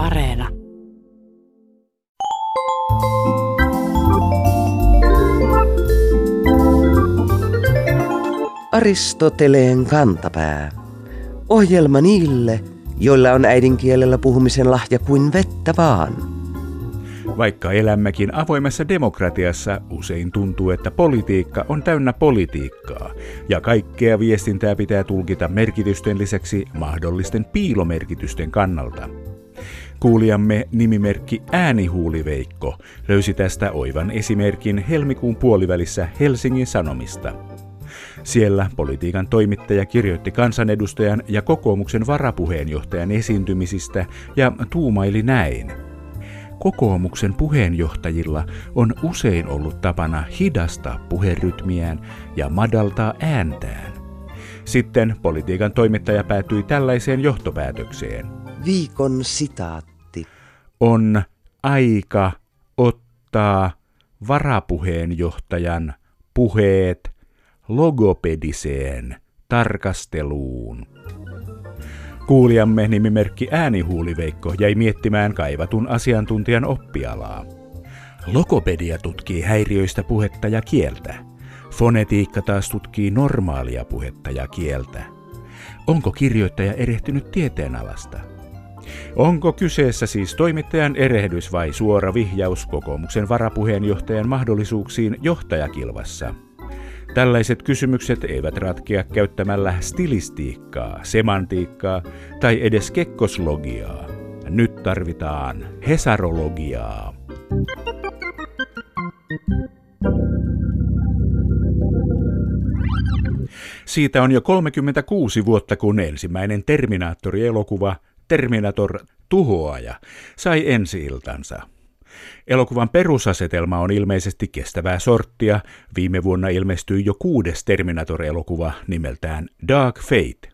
Areena. Aristoteleen kantapää. Ohjelma niille, joilla on äidinkielellä puhumisen lahja kuin vettä vaan. Vaikka elämmekin avoimessa demokratiassa, usein tuntuu, että politiikka on täynnä politiikkaa, ja kaikkea viestintää pitää tulkita merkitysten lisäksi mahdollisten piilomerkitysten kannalta. Kuulijamme nimimerkki Äänihuuliveikko löysi tästä oivan esimerkin helmikuun puolivälissä Helsingin Sanomista. Siellä politiikan toimittaja kirjoitti kansanedustajan ja kokoomuksen varapuheenjohtajan esiintymisistä ja tuumaili näin. Kokoomuksen puheenjohtajilla on usein ollut tapana hidastaa puherytmiään ja madaltaa ääntään. Sitten politiikan toimittaja päätyi tällaiseen johtopäätökseen. Viikon sitaatti. On aika ottaa varapuheenjohtajan puheet logopediseen tarkasteluun. Kuulijamme nimimerkki Äänihuuliveikko jäi miettimään kaivatun asiantuntijan oppialaa. Logopedia tutkii häiriöistä puhetta ja kieltä. Fonetiikka taas tutkii normaalia puhetta ja kieltä. Onko kirjoittaja erehtynyt tieteenalasta? Onko kyseessä siis toimittajan erehdys vai suora vihjaus kokoomuksen varapuheenjohtajan mahdollisuuksiin johtajakilvassa? Tällaiset kysymykset eivät ratkea käyttämällä stilistiikkaa, semantiikkaa tai edes kekkoslogiaa. Nyt tarvitaan hesarologiaa. Siitä on jo 36 vuotta, kun ensimmäinen Terminaattori-elokuva Terminator tuhoaja sai ensi-iltansa. Elokuvan perusasetelma on ilmeisesti kestävää sorttia. Viime vuonna ilmestyi jo kuudes Terminator-elokuva nimeltään Dark Fate.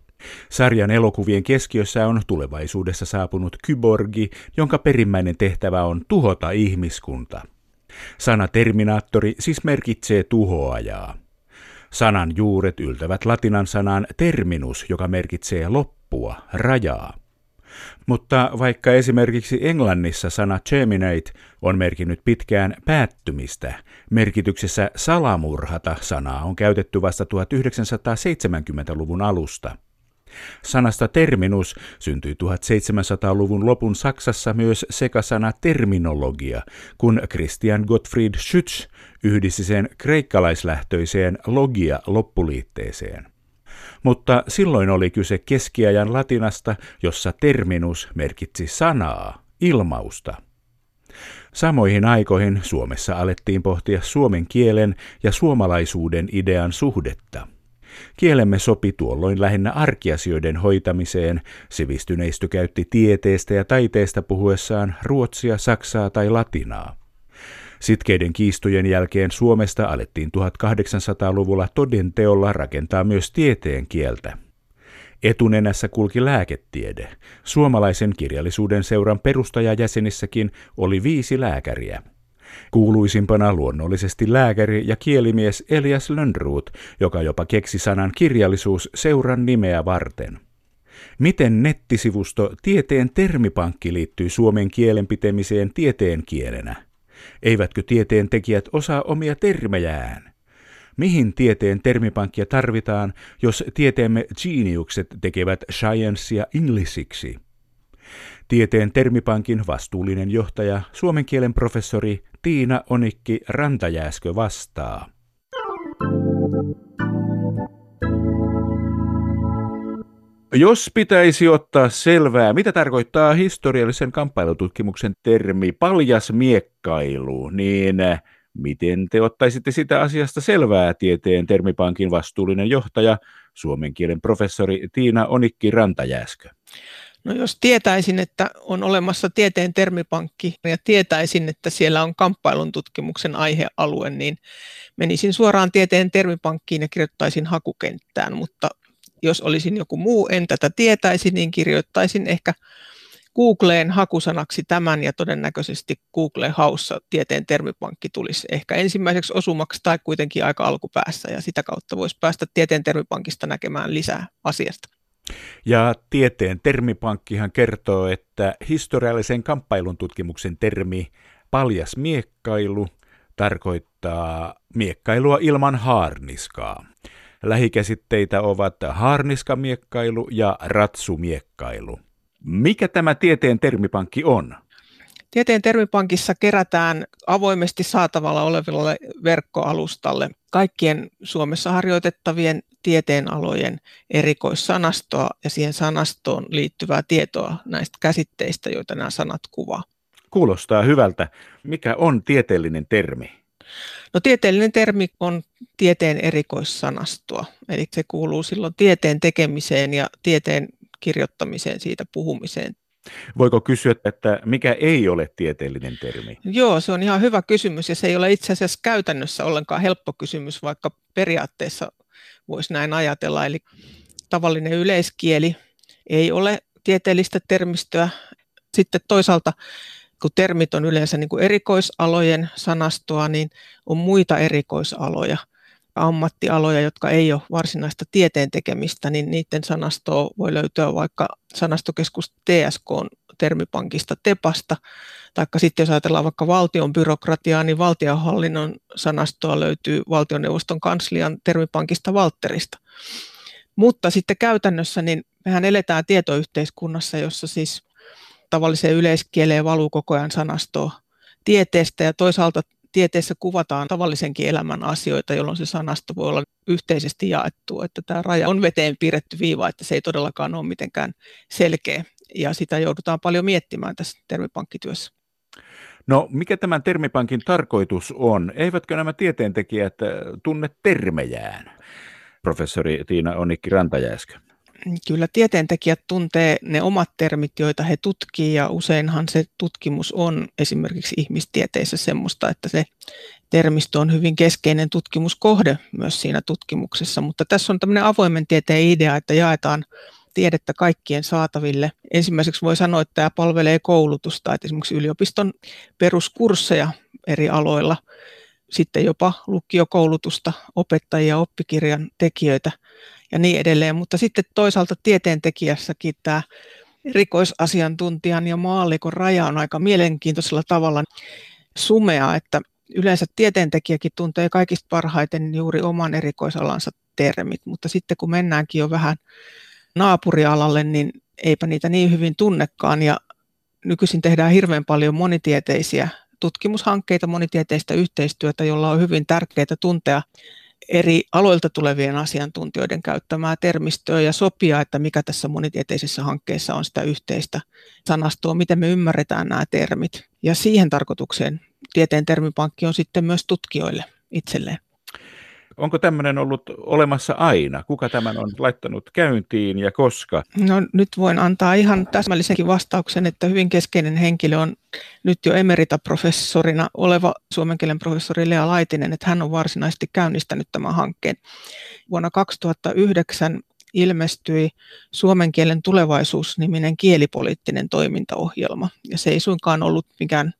Sarjan elokuvien keskiössä on tulevaisuudessa saapunut kyborgi, jonka perimmäinen tehtävä on tuhota ihmiskunta. Sana Terminaattori siis merkitsee tuhoajaa. Sanan juuret yltävät latinan sanaan terminus, joka merkitsee loppua, rajaa. Mutta vaikka esimerkiksi Englannissa sana terminate on merkinnyt pitkään päättymistä, merkityksessä salamurhata sanaa on käytetty vasta 1970-luvun alusta. Sanasta terminus syntyi 1700-luvun lopun Saksassa myös sekasana terminologia, kun Christian Gottfried Schütz yhdisti sen kreikkalaislähtöiseen logia loppuliitteeseen mutta silloin oli kyse keskiajan latinasta, jossa terminus merkitsi sanaa, ilmausta. Samoihin aikoihin Suomessa alettiin pohtia suomen kielen ja suomalaisuuden idean suhdetta. Kielemme sopi tuolloin lähinnä arkiasioiden hoitamiseen, sivistyneistö käytti tieteestä ja taiteesta puhuessaan ruotsia, saksaa tai latinaa. Sitkeiden kiistojen jälkeen Suomesta alettiin 1800-luvulla toden teolla rakentaa myös tieteen kieltä. Etunenässä kulki lääketiede. Suomalaisen kirjallisuuden seuran perustajajäsenissäkin oli viisi lääkäriä. Kuuluisimpana luonnollisesti lääkäri ja kielimies Elias Lönnruut, joka jopa keksi sanan kirjallisuus seuran nimeä varten. Miten nettisivusto Tieteen termipankki liittyy suomen kielen pitemiseen tieteen kielenä? Eivätkö tieteen tekijät osaa omia termejään? Mihin tieteen termipankkia tarvitaan, jos tieteemme geniukset tekevät sciencea Englishiksi? Tieteen termipankin vastuullinen johtaja, suomen kielen professori Tiina Onikki Rantajääskö vastaa. Jos pitäisi ottaa selvää, mitä tarkoittaa historiallisen kamppailututkimuksen termi paljas miekkailu, niin äh, miten te ottaisitte sitä asiasta selvää tieteen termipankin vastuullinen johtaja, suomen kielen professori Tiina Onikki Rantajääskö? No jos tietäisin, että on olemassa tieteen termipankki ja tietäisin, että siellä on kamppailun tutkimuksen aihealue, niin menisin suoraan tieteen termipankkiin ja kirjoittaisin hakukenttään, mutta jos olisin joku muu, en tätä tietäisi, niin kirjoittaisin ehkä Googleen hakusanaksi tämän ja todennäköisesti Google Haussa tieteen termipankki tulisi ehkä ensimmäiseksi osumaksi tai kuitenkin aika alkupäässä ja sitä kautta voisi päästä tieteen termipankista näkemään lisää asiasta. Ja tieteen termipankkihan kertoo, että historiallisen kamppailun tutkimuksen termi paljas miekkailu tarkoittaa miekkailua ilman haarniskaa. Lähikäsitteitä ovat haarniskamiekkailu ja ratsumiekkailu. Mikä tämä tieteen termipankki on? Tieteen termipankissa kerätään avoimesti saatavalla olevalle verkkoalustalle kaikkien Suomessa harjoitettavien tieteenalojen erikoissanastoa ja siihen sanastoon liittyvää tietoa näistä käsitteistä, joita nämä sanat kuvaa. Kuulostaa hyvältä. Mikä on tieteellinen termi? No tieteellinen termi on tieteen erikoissanastoa, eli se kuuluu silloin tieteen tekemiseen ja tieteen kirjoittamiseen, siitä puhumiseen. Voiko kysyä, että mikä ei ole tieteellinen termi? Joo, se on ihan hyvä kysymys ja se ei ole itse asiassa käytännössä ollenkaan helppo kysymys, vaikka periaatteessa voisi näin ajatella. Eli tavallinen yleiskieli ei ole tieteellistä termistöä. Sitten toisaalta kun termit on yleensä niin kuin erikoisalojen sanastoa, niin on muita erikoisaloja, ammattialoja, jotka ei ole varsinaista tieteen tekemistä, niin niiden sanastoa voi löytyä vaikka sanastokeskus TSK termipankista TEPasta, taikka sitten jos ajatellaan vaikka valtion byrokratiaa, niin valtionhallinnon sanastoa löytyy valtioneuvoston kanslian termipankista Valterista. Mutta sitten käytännössä niin mehän eletään tietoyhteiskunnassa, jossa siis tavalliseen yleiskieleen valuu koko ajan sanastoa tieteestä ja toisaalta tieteessä kuvataan tavallisenkin elämän asioita, jolloin se sanasto voi olla yhteisesti jaettu, että tämä raja on veteen piirretty viiva, että se ei todellakaan ole mitenkään selkeä ja sitä joudutaan paljon miettimään tässä termipankkityössä. No mikä tämän termipankin tarkoitus on? Eivätkö nämä tieteentekijät tunne termejään? Professori Tiina Onikki Rantajääskö kyllä tieteentekijät tuntee ne omat termit, joita he tutkii ja useinhan se tutkimus on esimerkiksi ihmistieteissä semmoista, että se termistö on hyvin keskeinen tutkimuskohde myös siinä tutkimuksessa, mutta tässä on tämmöinen avoimen tieteen idea, että jaetaan tiedettä kaikkien saataville. Ensimmäiseksi voi sanoa, että tämä palvelee koulutusta, että esimerkiksi yliopiston peruskursseja eri aloilla, sitten jopa lukiokoulutusta, opettajia, oppikirjan tekijöitä – ja niin edelleen. Mutta sitten toisaalta tieteentekijässäkin tämä rikoisasiantuntijan ja maallikon raja on aika mielenkiintoisella tavalla sumea, että yleensä tieteentekijäkin tuntee kaikista parhaiten juuri oman erikoisalansa termit, mutta sitten kun mennäänkin jo vähän naapurialalle, niin eipä niitä niin hyvin tunnekaan ja nykyisin tehdään hirveän paljon monitieteisiä tutkimushankkeita, monitieteistä yhteistyötä, jolla on hyvin tärkeää tuntea eri aloilta tulevien asiantuntijoiden käyttämää termistöä ja sopia, että mikä tässä monitieteisessä hankkeessa on sitä yhteistä sanastoa, miten me ymmärretään nämä termit. Ja siihen tarkoitukseen tieteen termipankki on sitten myös tutkijoille itselleen. Onko tämmöinen ollut olemassa aina? Kuka tämän on laittanut käyntiin ja koska? No nyt voin antaa ihan täsmällisenkin vastauksen, että hyvin keskeinen henkilö on nyt jo emerita-professorina oleva suomen kielen professori Lea Laitinen, että hän on varsinaisesti käynnistänyt tämän hankkeen. Vuonna 2009 ilmestyi Suomen kielen tulevaisuus-niminen kielipoliittinen toimintaohjelma. Ja se ei suinkaan ollut mikään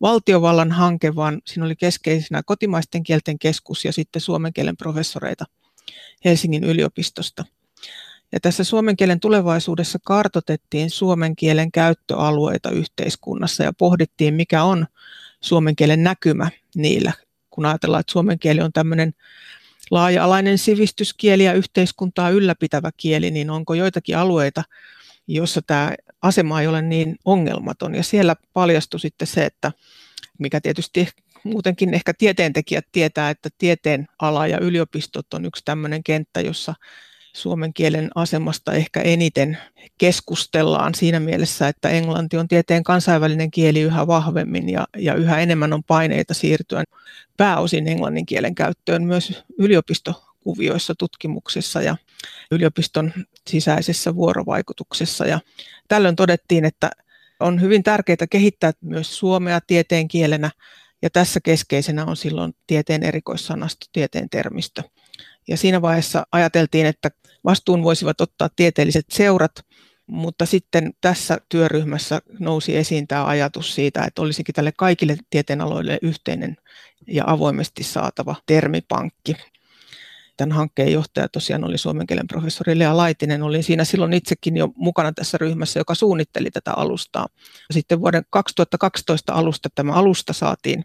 valtiovallan hanke, vaan siinä oli keskeisenä kotimaisten kielten keskus ja sitten suomen kielen professoreita Helsingin yliopistosta. Ja tässä suomen kielen tulevaisuudessa kartotettiin suomen kielen käyttöalueita yhteiskunnassa ja pohdittiin, mikä on suomen kielen näkymä niillä. Kun ajatellaan, että suomen kieli on tämmöinen laaja-alainen sivistyskieli ja yhteiskuntaa ylläpitävä kieli, niin onko joitakin alueita, jossa tämä asema ei ole niin ongelmaton. Ja siellä paljastui sitten se, että mikä tietysti muutenkin ehkä tieteentekijät tietää, että tieteen ala ja yliopistot on yksi tämmöinen kenttä, jossa suomen kielen asemasta ehkä eniten keskustellaan siinä mielessä, että englanti on tieteen kansainvälinen kieli yhä vahvemmin ja, ja yhä enemmän on paineita siirtyä pääosin englannin kielen käyttöön myös yliopistokuvioissa, tutkimuksessa ja yliopiston sisäisessä vuorovaikutuksessa. Ja tällöin todettiin, että on hyvin tärkeää kehittää myös suomea tieteen kielenä, ja tässä keskeisenä on silloin tieteen erikoissanasto, tieteen termistö. Ja siinä vaiheessa ajateltiin, että vastuun voisivat ottaa tieteelliset seurat, mutta sitten tässä työryhmässä nousi esiin tämä ajatus siitä, että olisikin tälle kaikille tieteenaloille yhteinen ja avoimesti saatava termipankki. Tämän hankkeen johtaja tosiaan oli suomen kielen professori Lea Laitinen. Olin siinä silloin itsekin jo mukana tässä ryhmässä, joka suunnitteli tätä alustaa. Sitten vuoden 2012 alusta tämä alusta saatiin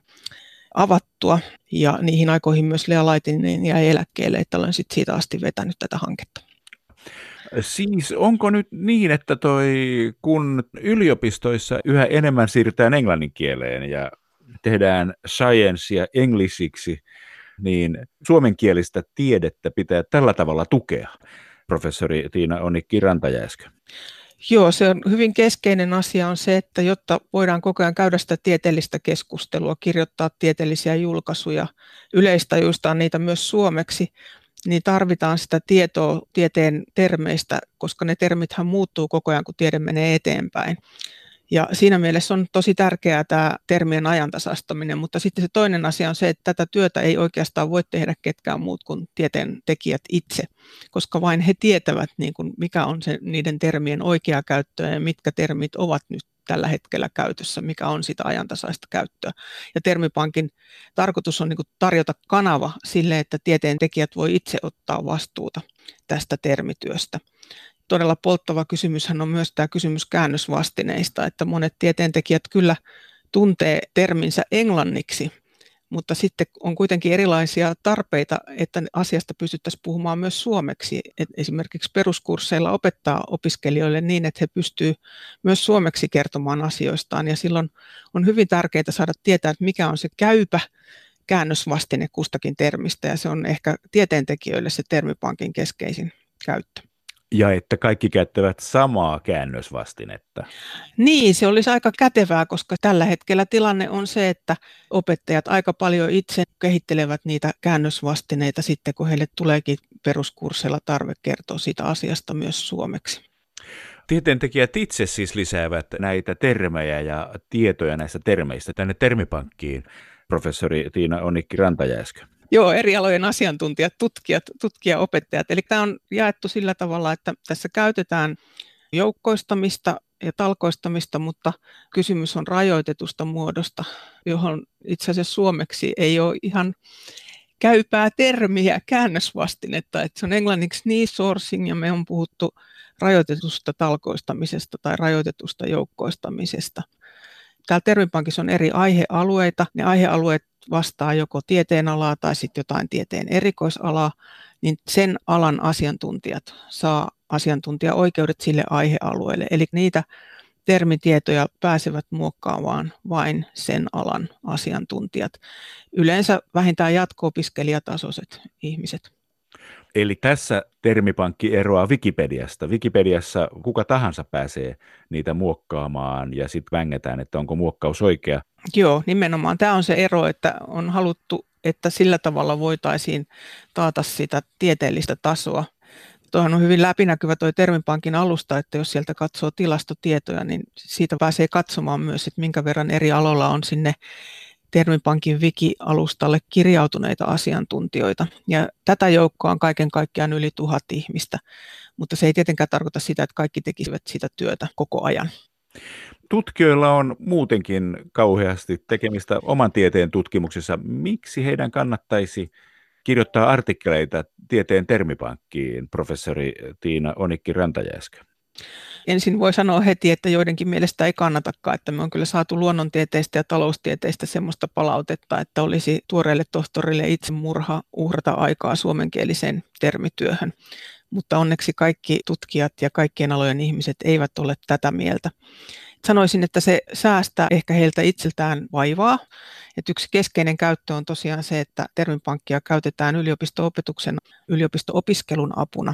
avattua ja niihin aikoihin myös Lea Laitinen jäi eläkkeelle, että olen sitten siitä asti vetänyt tätä hanketta. Siis onko nyt niin, että toi, kun yliopistoissa yhä enemmän siirrytään englannin kieleen ja tehdään sciencea englishiksi, niin suomenkielistä tiedettä pitää tällä tavalla tukea, professori Tiina Onikki Rantajääskö. Joo, se on hyvin keskeinen asia on se, että jotta voidaan koko ajan käydä sitä tieteellistä keskustelua, kirjoittaa tieteellisiä julkaisuja, yleistajuistaa niitä myös suomeksi, niin tarvitaan sitä tietoa tieteen termeistä, koska ne termithän muuttuu koko ajan, kun tiede menee eteenpäin. Ja siinä mielessä on tosi tärkeää tämä termien ajantasastaminen, mutta sitten se toinen asia on se, että tätä työtä ei oikeastaan voi tehdä ketkään muut kuin tieteen tekijät itse, koska vain he tietävät, niin kuin mikä on se niiden termien oikea käyttö ja mitkä termit ovat nyt tällä hetkellä käytössä, mikä on sitä ajantasaista käyttöä. Ja Termipankin tarkoitus on niin kuin tarjota kanava sille, että tieteen tekijät voi itse ottaa vastuuta tästä termityöstä todella polttava kysymyshän on myös tämä kysymys käännösvastineista, että monet tieteentekijät kyllä tuntee terminsä englanniksi, mutta sitten on kuitenkin erilaisia tarpeita, että asiasta pystyttäisiin puhumaan myös suomeksi. Et esimerkiksi peruskursseilla opettaa opiskelijoille niin, että he pystyvät myös suomeksi kertomaan asioistaan. Ja silloin on hyvin tärkeää saada tietää, että mikä on se käypä käännösvastine kustakin termistä. Ja se on ehkä tieteentekijöille se termipankin keskeisin käyttö. Ja että kaikki käyttävät samaa käännösvastinetta. Niin, se olisi aika kätevää, koska tällä hetkellä tilanne on se, että opettajat aika paljon itse kehittelevät niitä käännösvastineita sitten, kun heille tuleekin peruskursseilla tarve kertoa siitä asiasta myös suomeksi. Tieteentekijät itse siis lisäävät näitä termejä ja tietoja näistä termeistä tänne termipankkiin, professori Tiina Onikki Rantajääskö. Joo, eri alojen asiantuntijat, tutkijat, tutkijaopettajat. Eli tämä on jaettu sillä tavalla, että tässä käytetään joukkoistamista ja talkoistamista, mutta kysymys on rajoitetusta muodosta, johon itse asiassa suomeksi ei ole ihan käypää termiä, käännösvastinetta. Että se on englanniksi knee sourcing ja me on puhuttu rajoitetusta talkoistamisesta tai rajoitetusta joukkoistamisesta. Täällä Termipankissa on eri aihealueita. Ne aihealueet vastaa joko tieteenalaa tai sitten jotain tieteen erikoisalaa, niin sen alan asiantuntijat saa asiantuntijaoikeudet sille aihealueelle. Eli niitä termitietoja pääsevät muokkaamaan vain sen alan asiantuntijat. Yleensä vähintään jatko-opiskelijatasoiset ihmiset. Eli tässä termipankki eroaa Wikipediasta. Wikipediassa kuka tahansa pääsee niitä muokkaamaan ja sitten vängetään, että onko muokkaus oikea. Joo, nimenomaan. Tämä on se ero, että on haluttu, että sillä tavalla voitaisiin taata sitä tieteellistä tasoa. Tuohan on hyvin läpinäkyvä tuo Termipankin alusta, että jos sieltä katsoo tilastotietoja, niin siitä pääsee katsomaan myös, että minkä verran eri aloilla on sinne Termipankin wiki-alustalle kirjautuneita asiantuntijoita. Ja tätä joukkoa on kaiken kaikkiaan yli tuhat ihmistä, mutta se ei tietenkään tarkoita sitä, että kaikki tekisivät sitä työtä koko ajan. Tutkijoilla on muutenkin kauheasti tekemistä oman tieteen tutkimuksessa. Miksi heidän kannattaisi kirjoittaa artikkeleita tieteen termipankkiin, professori Tiina Onikki Rantajääskö? Ensin voi sanoa heti, että joidenkin mielestä ei kannatakaan, että me on kyllä saatu luonnontieteistä ja taloustieteistä semmoista palautetta, että olisi tuoreelle tohtorille itsemurha uhrata aikaa suomenkieliseen termityöhön. Mutta onneksi kaikki tutkijat ja kaikkien alojen ihmiset eivät ole tätä mieltä. Sanoisin, että se säästää ehkä heiltä itseltään vaivaa. Et yksi keskeinen käyttö on tosiaan se, että termipankkia käytetään yliopisto-opetuksen, yliopisto-opiskelun apuna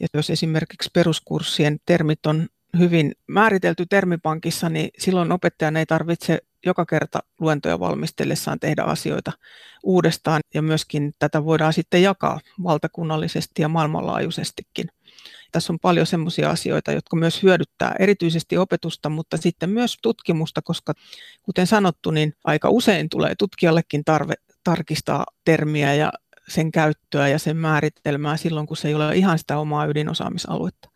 ja jos esimerkiksi peruskurssien termit on hyvin määritelty termipankissa, niin silloin opettajan ei tarvitse joka kerta luentoja valmistellessaan tehdä asioita uudestaan ja myöskin tätä voidaan sitten jakaa valtakunnallisesti ja maailmanlaajuisestikin. Tässä on paljon sellaisia asioita, jotka myös hyödyttää erityisesti opetusta, mutta sitten myös tutkimusta, koska kuten sanottu, niin aika usein tulee tutkijallekin tarve tarkistaa termiä ja sen käyttöä ja sen määritelmää silloin, kun se ei ole ihan sitä omaa ydinosaamisaluetta.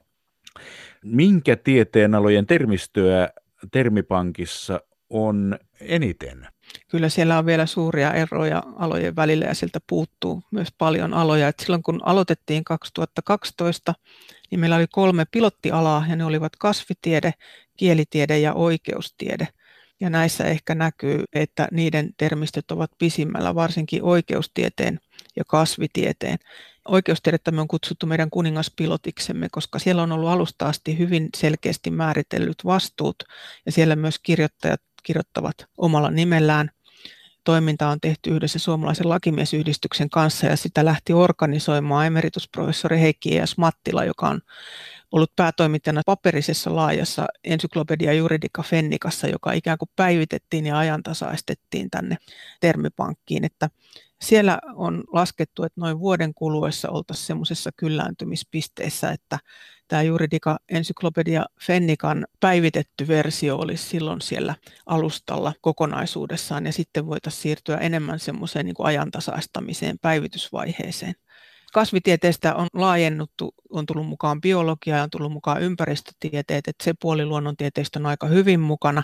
Minkä tieteenalojen termistöä Termipankissa on eniten? Kyllä siellä on vielä suuria eroja alojen välillä ja sieltä puuttuu myös paljon aloja. Et silloin kun aloitettiin 2012, niin meillä oli kolme pilottialaa ja ne olivat kasvitiede, kielitiede ja oikeustiede. Ja näissä ehkä näkyy, että niiden termistöt ovat pisimmällä, varsinkin oikeustieteen ja kasvitieteen. Oikeustiedettä me on kutsuttu meidän kuningaspilotiksemme, koska siellä on ollut alusta asti hyvin selkeästi määritellyt vastuut ja siellä myös kirjoittajat kirjoittavat omalla nimellään. Toiminta on tehty yhdessä suomalaisen lakimiesyhdistyksen kanssa ja sitä lähti organisoimaan emeritusprofessori Heikki E.S. Mattila, joka on ollut päätoimittajana paperisessa laajassa Ensyklopedia Juridica Fennikassa, joka ikään kuin päivitettiin ja ajantasaistettiin tänne termipankkiin, että siellä on laskettu, että noin vuoden kuluessa oltaisiin semmoisessa kyllääntymispisteessä, että tämä Juridica Ensyklopedia Fennikan päivitetty versio olisi silloin siellä alustalla kokonaisuudessaan ja sitten voitaisiin siirtyä enemmän semmoiseen niin ajantasaistamiseen, päivitysvaiheeseen. Kasvitieteestä on laajennuttu, on tullut mukaan biologia ja on tullut mukaan ympäristötieteet, että se puoli luonnontieteistä on aika hyvin mukana,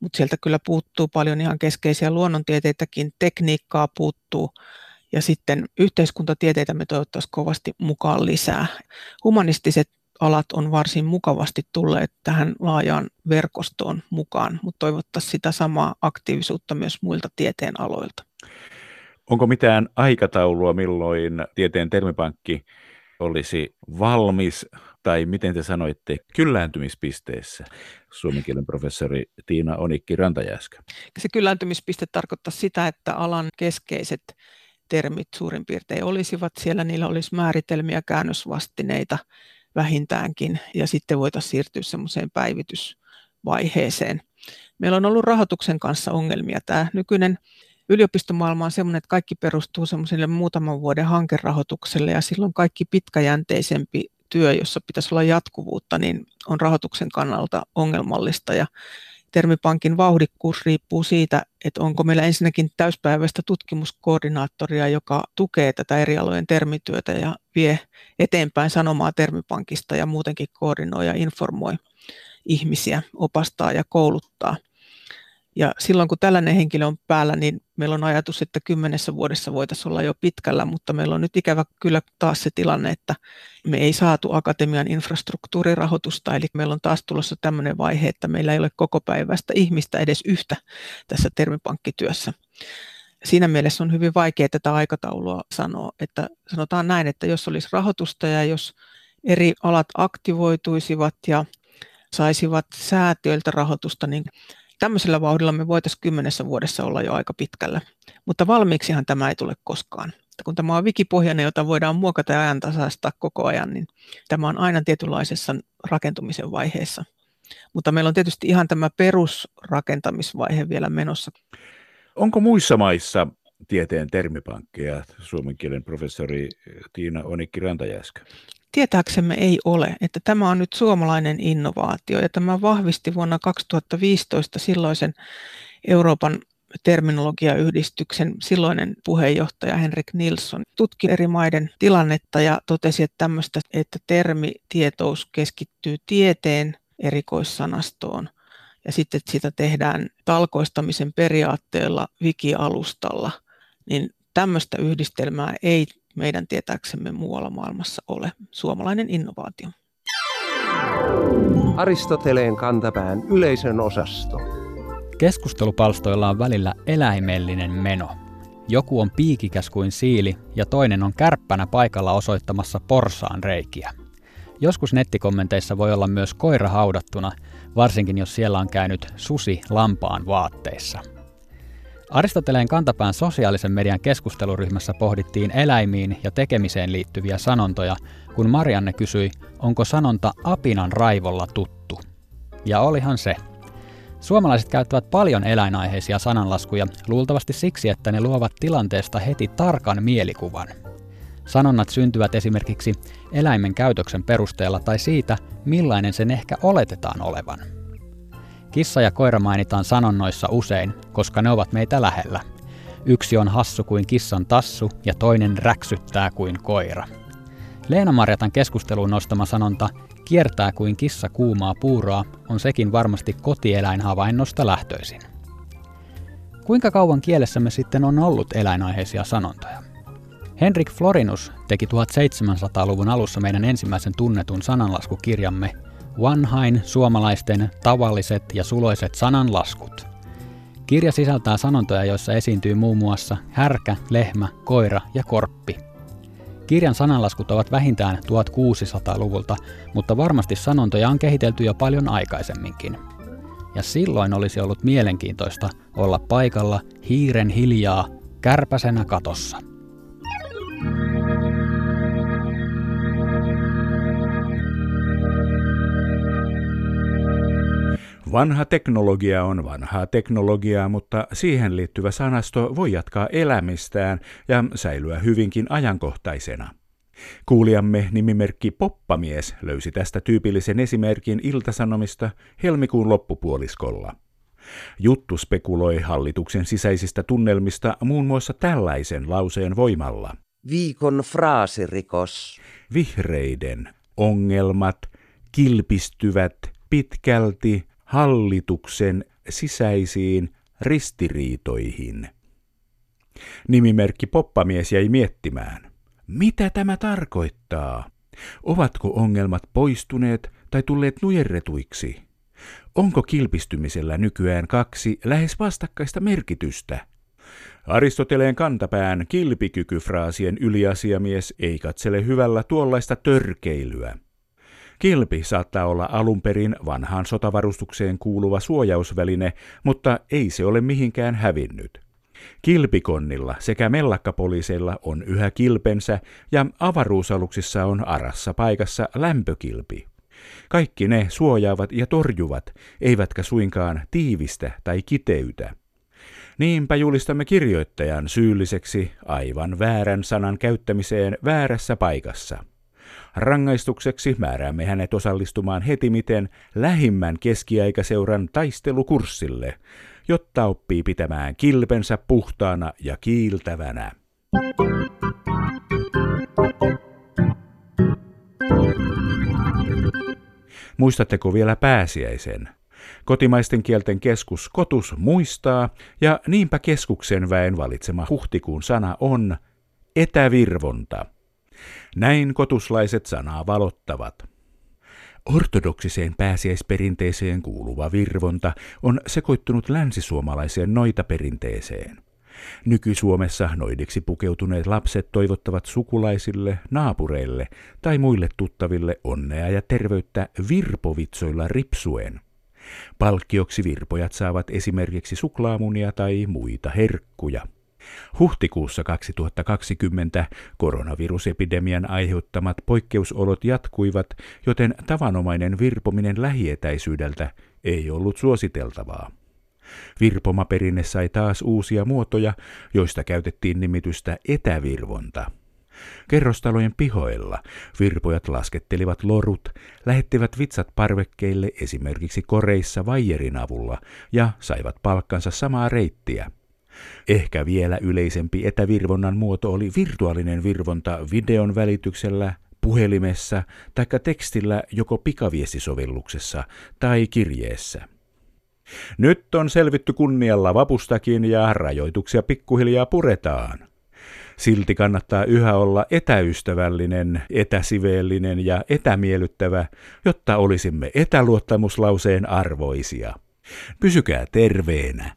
mutta sieltä kyllä puuttuu paljon ihan keskeisiä luonnontieteitäkin, tekniikkaa puuttuu ja sitten yhteiskuntatieteitä me toivottaisiin kovasti mukaan lisää. Humanistiset alat on varsin mukavasti tulleet tähän laajaan verkostoon mukaan, mutta toivottaisiin sitä samaa aktiivisuutta myös muilta tieteen aloilta. Onko mitään aikataulua, milloin tieteen termipankki olisi valmis, tai miten te sanoitte, kyllääntymispisteessä, suomen professori Tiina Onikki Rantajäskä? Se kyllääntymispiste tarkoittaa sitä, että alan keskeiset termit suurin piirtein olisivat siellä, niillä olisi määritelmiä, käännösvastineita vähintäänkin, ja sitten voitaisiin siirtyä semmoiseen päivitysvaiheeseen. Meillä on ollut rahoituksen kanssa ongelmia. Tämä nykyinen yliopistomaailma on sellainen, että kaikki perustuu semmoiselle muutaman vuoden hankerahoitukselle ja silloin kaikki pitkäjänteisempi työ, jossa pitäisi olla jatkuvuutta, niin on rahoituksen kannalta ongelmallista. Ja Termipankin vauhdikkuus riippuu siitä, että onko meillä ensinnäkin täyspäiväistä tutkimuskoordinaattoria, joka tukee tätä eri alojen termityötä ja vie eteenpäin sanomaa Termipankista ja muutenkin koordinoi ja informoi ihmisiä, opastaa ja kouluttaa – ja silloin kun tällainen henkilö on päällä, niin meillä on ajatus, että kymmenessä vuodessa voitaisiin olla jo pitkällä, mutta meillä on nyt ikävä kyllä taas se tilanne, että me ei saatu akatemian infrastruktuurirahoitusta, eli meillä on taas tulossa tämmöinen vaihe, että meillä ei ole koko päivästä ihmistä edes yhtä tässä termipankkityössä. Siinä mielessä on hyvin vaikea tätä aikataulua sanoa, että sanotaan näin, että jos olisi rahoitusta ja jos eri alat aktivoituisivat ja saisivat säätiöiltä rahoitusta, niin tämmöisellä vauhdilla me voitaisiin kymmenessä vuodessa olla jo aika pitkällä. Mutta valmiiksihan tämä ei tule koskaan. Kun tämä on wikipohjainen, jota voidaan muokata ja ajantasaistaa koko ajan, niin tämä on aina tietynlaisessa rakentumisen vaiheessa. Mutta meillä on tietysti ihan tämä perusrakentamisvaihe vielä menossa. Onko muissa maissa tieteen termipankkeja, suomen kielen professori Tiina Onikki Rantajäskä? Tietääksemme ei ole, että tämä on nyt suomalainen innovaatio. Ja tämä vahvisti vuonna 2015 silloisen Euroopan terminologiayhdistyksen silloinen puheenjohtaja Henrik Nilsson. Tutki eri maiden tilannetta ja totesi, että tämmöistä, että termitietous keskittyy tieteen erikoissanastoon. Ja sitten että sitä tehdään talkoistamisen periaatteella wikialustalla, niin tämmöistä yhdistelmää ei meidän tietääksemme muualla maailmassa ole. Suomalainen innovaatio. Aristoteleen kantapään yleisön osasto. Keskustelupalstoilla on välillä eläimellinen meno. Joku on piikikäs kuin siili ja toinen on kärppänä paikalla osoittamassa porsaan reikiä. Joskus nettikommenteissa voi olla myös koira haudattuna, varsinkin jos siellä on käynyt susi lampaan vaatteissa – Aristoteleen kantapään sosiaalisen median keskusteluryhmässä pohdittiin eläimiin ja tekemiseen liittyviä sanontoja, kun Marianne kysyi, onko sanonta apinan raivolla tuttu. Ja olihan se. Suomalaiset käyttävät paljon eläinaiheisia sananlaskuja, luultavasti siksi, että ne luovat tilanteesta heti tarkan mielikuvan. Sanonnat syntyvät esimerkiksi eläimen käytöksen perusteella tai siitä, millainen sen ehkä oletetaan olevan. Kissa ja koira mainitaan sanonnoissa usein, koska ne ovat meitä lähellä. Yksi on hassu kuin kissan tassu ja toinen räksyttää kuin koira. Leena Marjatan keskusteluun nostama sanonta kiertää kuin kissa kuumaa puuroa on sekin varmasti kotieläinhavainnosta lähtöisin. Kuinka kauan kielessämme sitten on ollut eläinaiheisia sanontoja? Henrik Florinus teki 1700-luvun alussa meidän ensimmäisen tunnetun sananlaskukirjamme Vanhain suomalaisten tavalliset ja suloiset sananlaskut. Kirja sisältää sanontoja, joissa esiintyy muun muassa härkä, lehmä, koira ja korppi. Kirjan sananlaskut ovat vähintään 1600-luvulta, mutta varmasti sanontoja on kehitelty jo paljon aikaisemminkin. Ja silloin olisi ollut mielenkiintoista olla paikalla hiiren hiljaa kärpäsenä katossa. Vanha teknologia on vanhaa teknologiaa, mutta siihen liittyvä sanasto voi jatkaa elämistään ja säilyä hyvinkin ajankohtaisena. Kuulijamme nimimerkki Poppamies löysi tästä tyypillisen esimerkin iltasanomista helmikuun loppupuoliskolla. Juttu spekuloi hallituksen sisäisistä tunnelmista muun muassa tällaisen lauseen voimalla. Viikon fraasirikos. Vihreiden ongelmat kilpistyvät pitkälti hallituksen sisäisiin ristiriitoihin. Nimimerkki Poppamies jäi miettimään. Mitä tämä tarkoittaa? Ovatko ongelmat poistuneet tai tulleet nujerretuiksi? Onko kilpistymisellä nykyään kaksi lähes vastakkaista merkitystä? Aristoteleen kantapään kilpikykyfraasien yliasiamies ei katsele hyvällä tuollaista törkeilyä. Kilpi saattaa olla alun perin vanhaan sotavarustukseen kuuluva suojausväline, mutta ei se ole mihinkään hävinnyt. Kilpikonnilla sekä mellakkapoliiseilla on yhä kilpensä ja avaruusaluksissa on arassa paikassa lämpökilpi. Kaikki ne suojaavat ja torjuvat, eivätkä suinkaan tiivistä tai kiteytä. Niinpä julistamme kirjoittajan syylliseksi aivan väärän sanan käyttämiseen väärässä paikassa. Rangaistukseksi määräämme hänet osallistumaan heti miten lähimmän keskiaikaseuran taistelukurssille, jotta oppii pitämään kilpensä puhtaana ja kiiltävänä. Muistatteko vielä pääsiäisen? Kotimaisten kielten keskus Kotus muistaa, ja niinpä keskuksen väen valitsema huhtikuun sana on etävirvonta. Näin kotuslaiset sanaa valottavat. Ortodoksiseen pääsiäisperinteeseen kuuluva virvonta on sekoittunut länsisuomalaiseen noitaperinteeseen. Nyky-Suomessa noidiksi pukeutuneet lapset toivottavat sukulaisille, naapureille tai muille tuttaville onnea ja terveyttä virpovitsoilla ripsuen. Palkkioksi virpojat saavat esimerkiksi suklaamunia tai muita herkkuja. Huhtikuussa 2020 koronavirusepidemian aiheuttamat poikkeusolot jatkuivat, joten tavanomainen virpominen lähietäisyydeltä ei ollut suositeltavaa. Virpomaperinne sai taas uusia muotoja, joista käytettiin nimitystä etävirvonta. Kerrostalojen pihoilla virpojat laskettelivat lorut, lähettivät vitsat parvekkeille esimerkiksi koreissa vaijerin avulla ja saivat palkkansa samaa reittiä – Ehkä vielä yleisempi etävirvonnan muoto oli virtuaalinen virvonta videon välityksellä, puhelimessa tai tekstillä joko pikaviestisovelluksessa tai kirjeessä. Nyt on selvitty kunnialla vapustakin ja rajoituksia pikkuhiljaa puretaan. Silti kannattaa yhä olla etäystävällinen, etäsiveellinen ja etämiellyttävä, jotta olisimme etäluottamuslauseen arvoisia. Pysykää terveenä.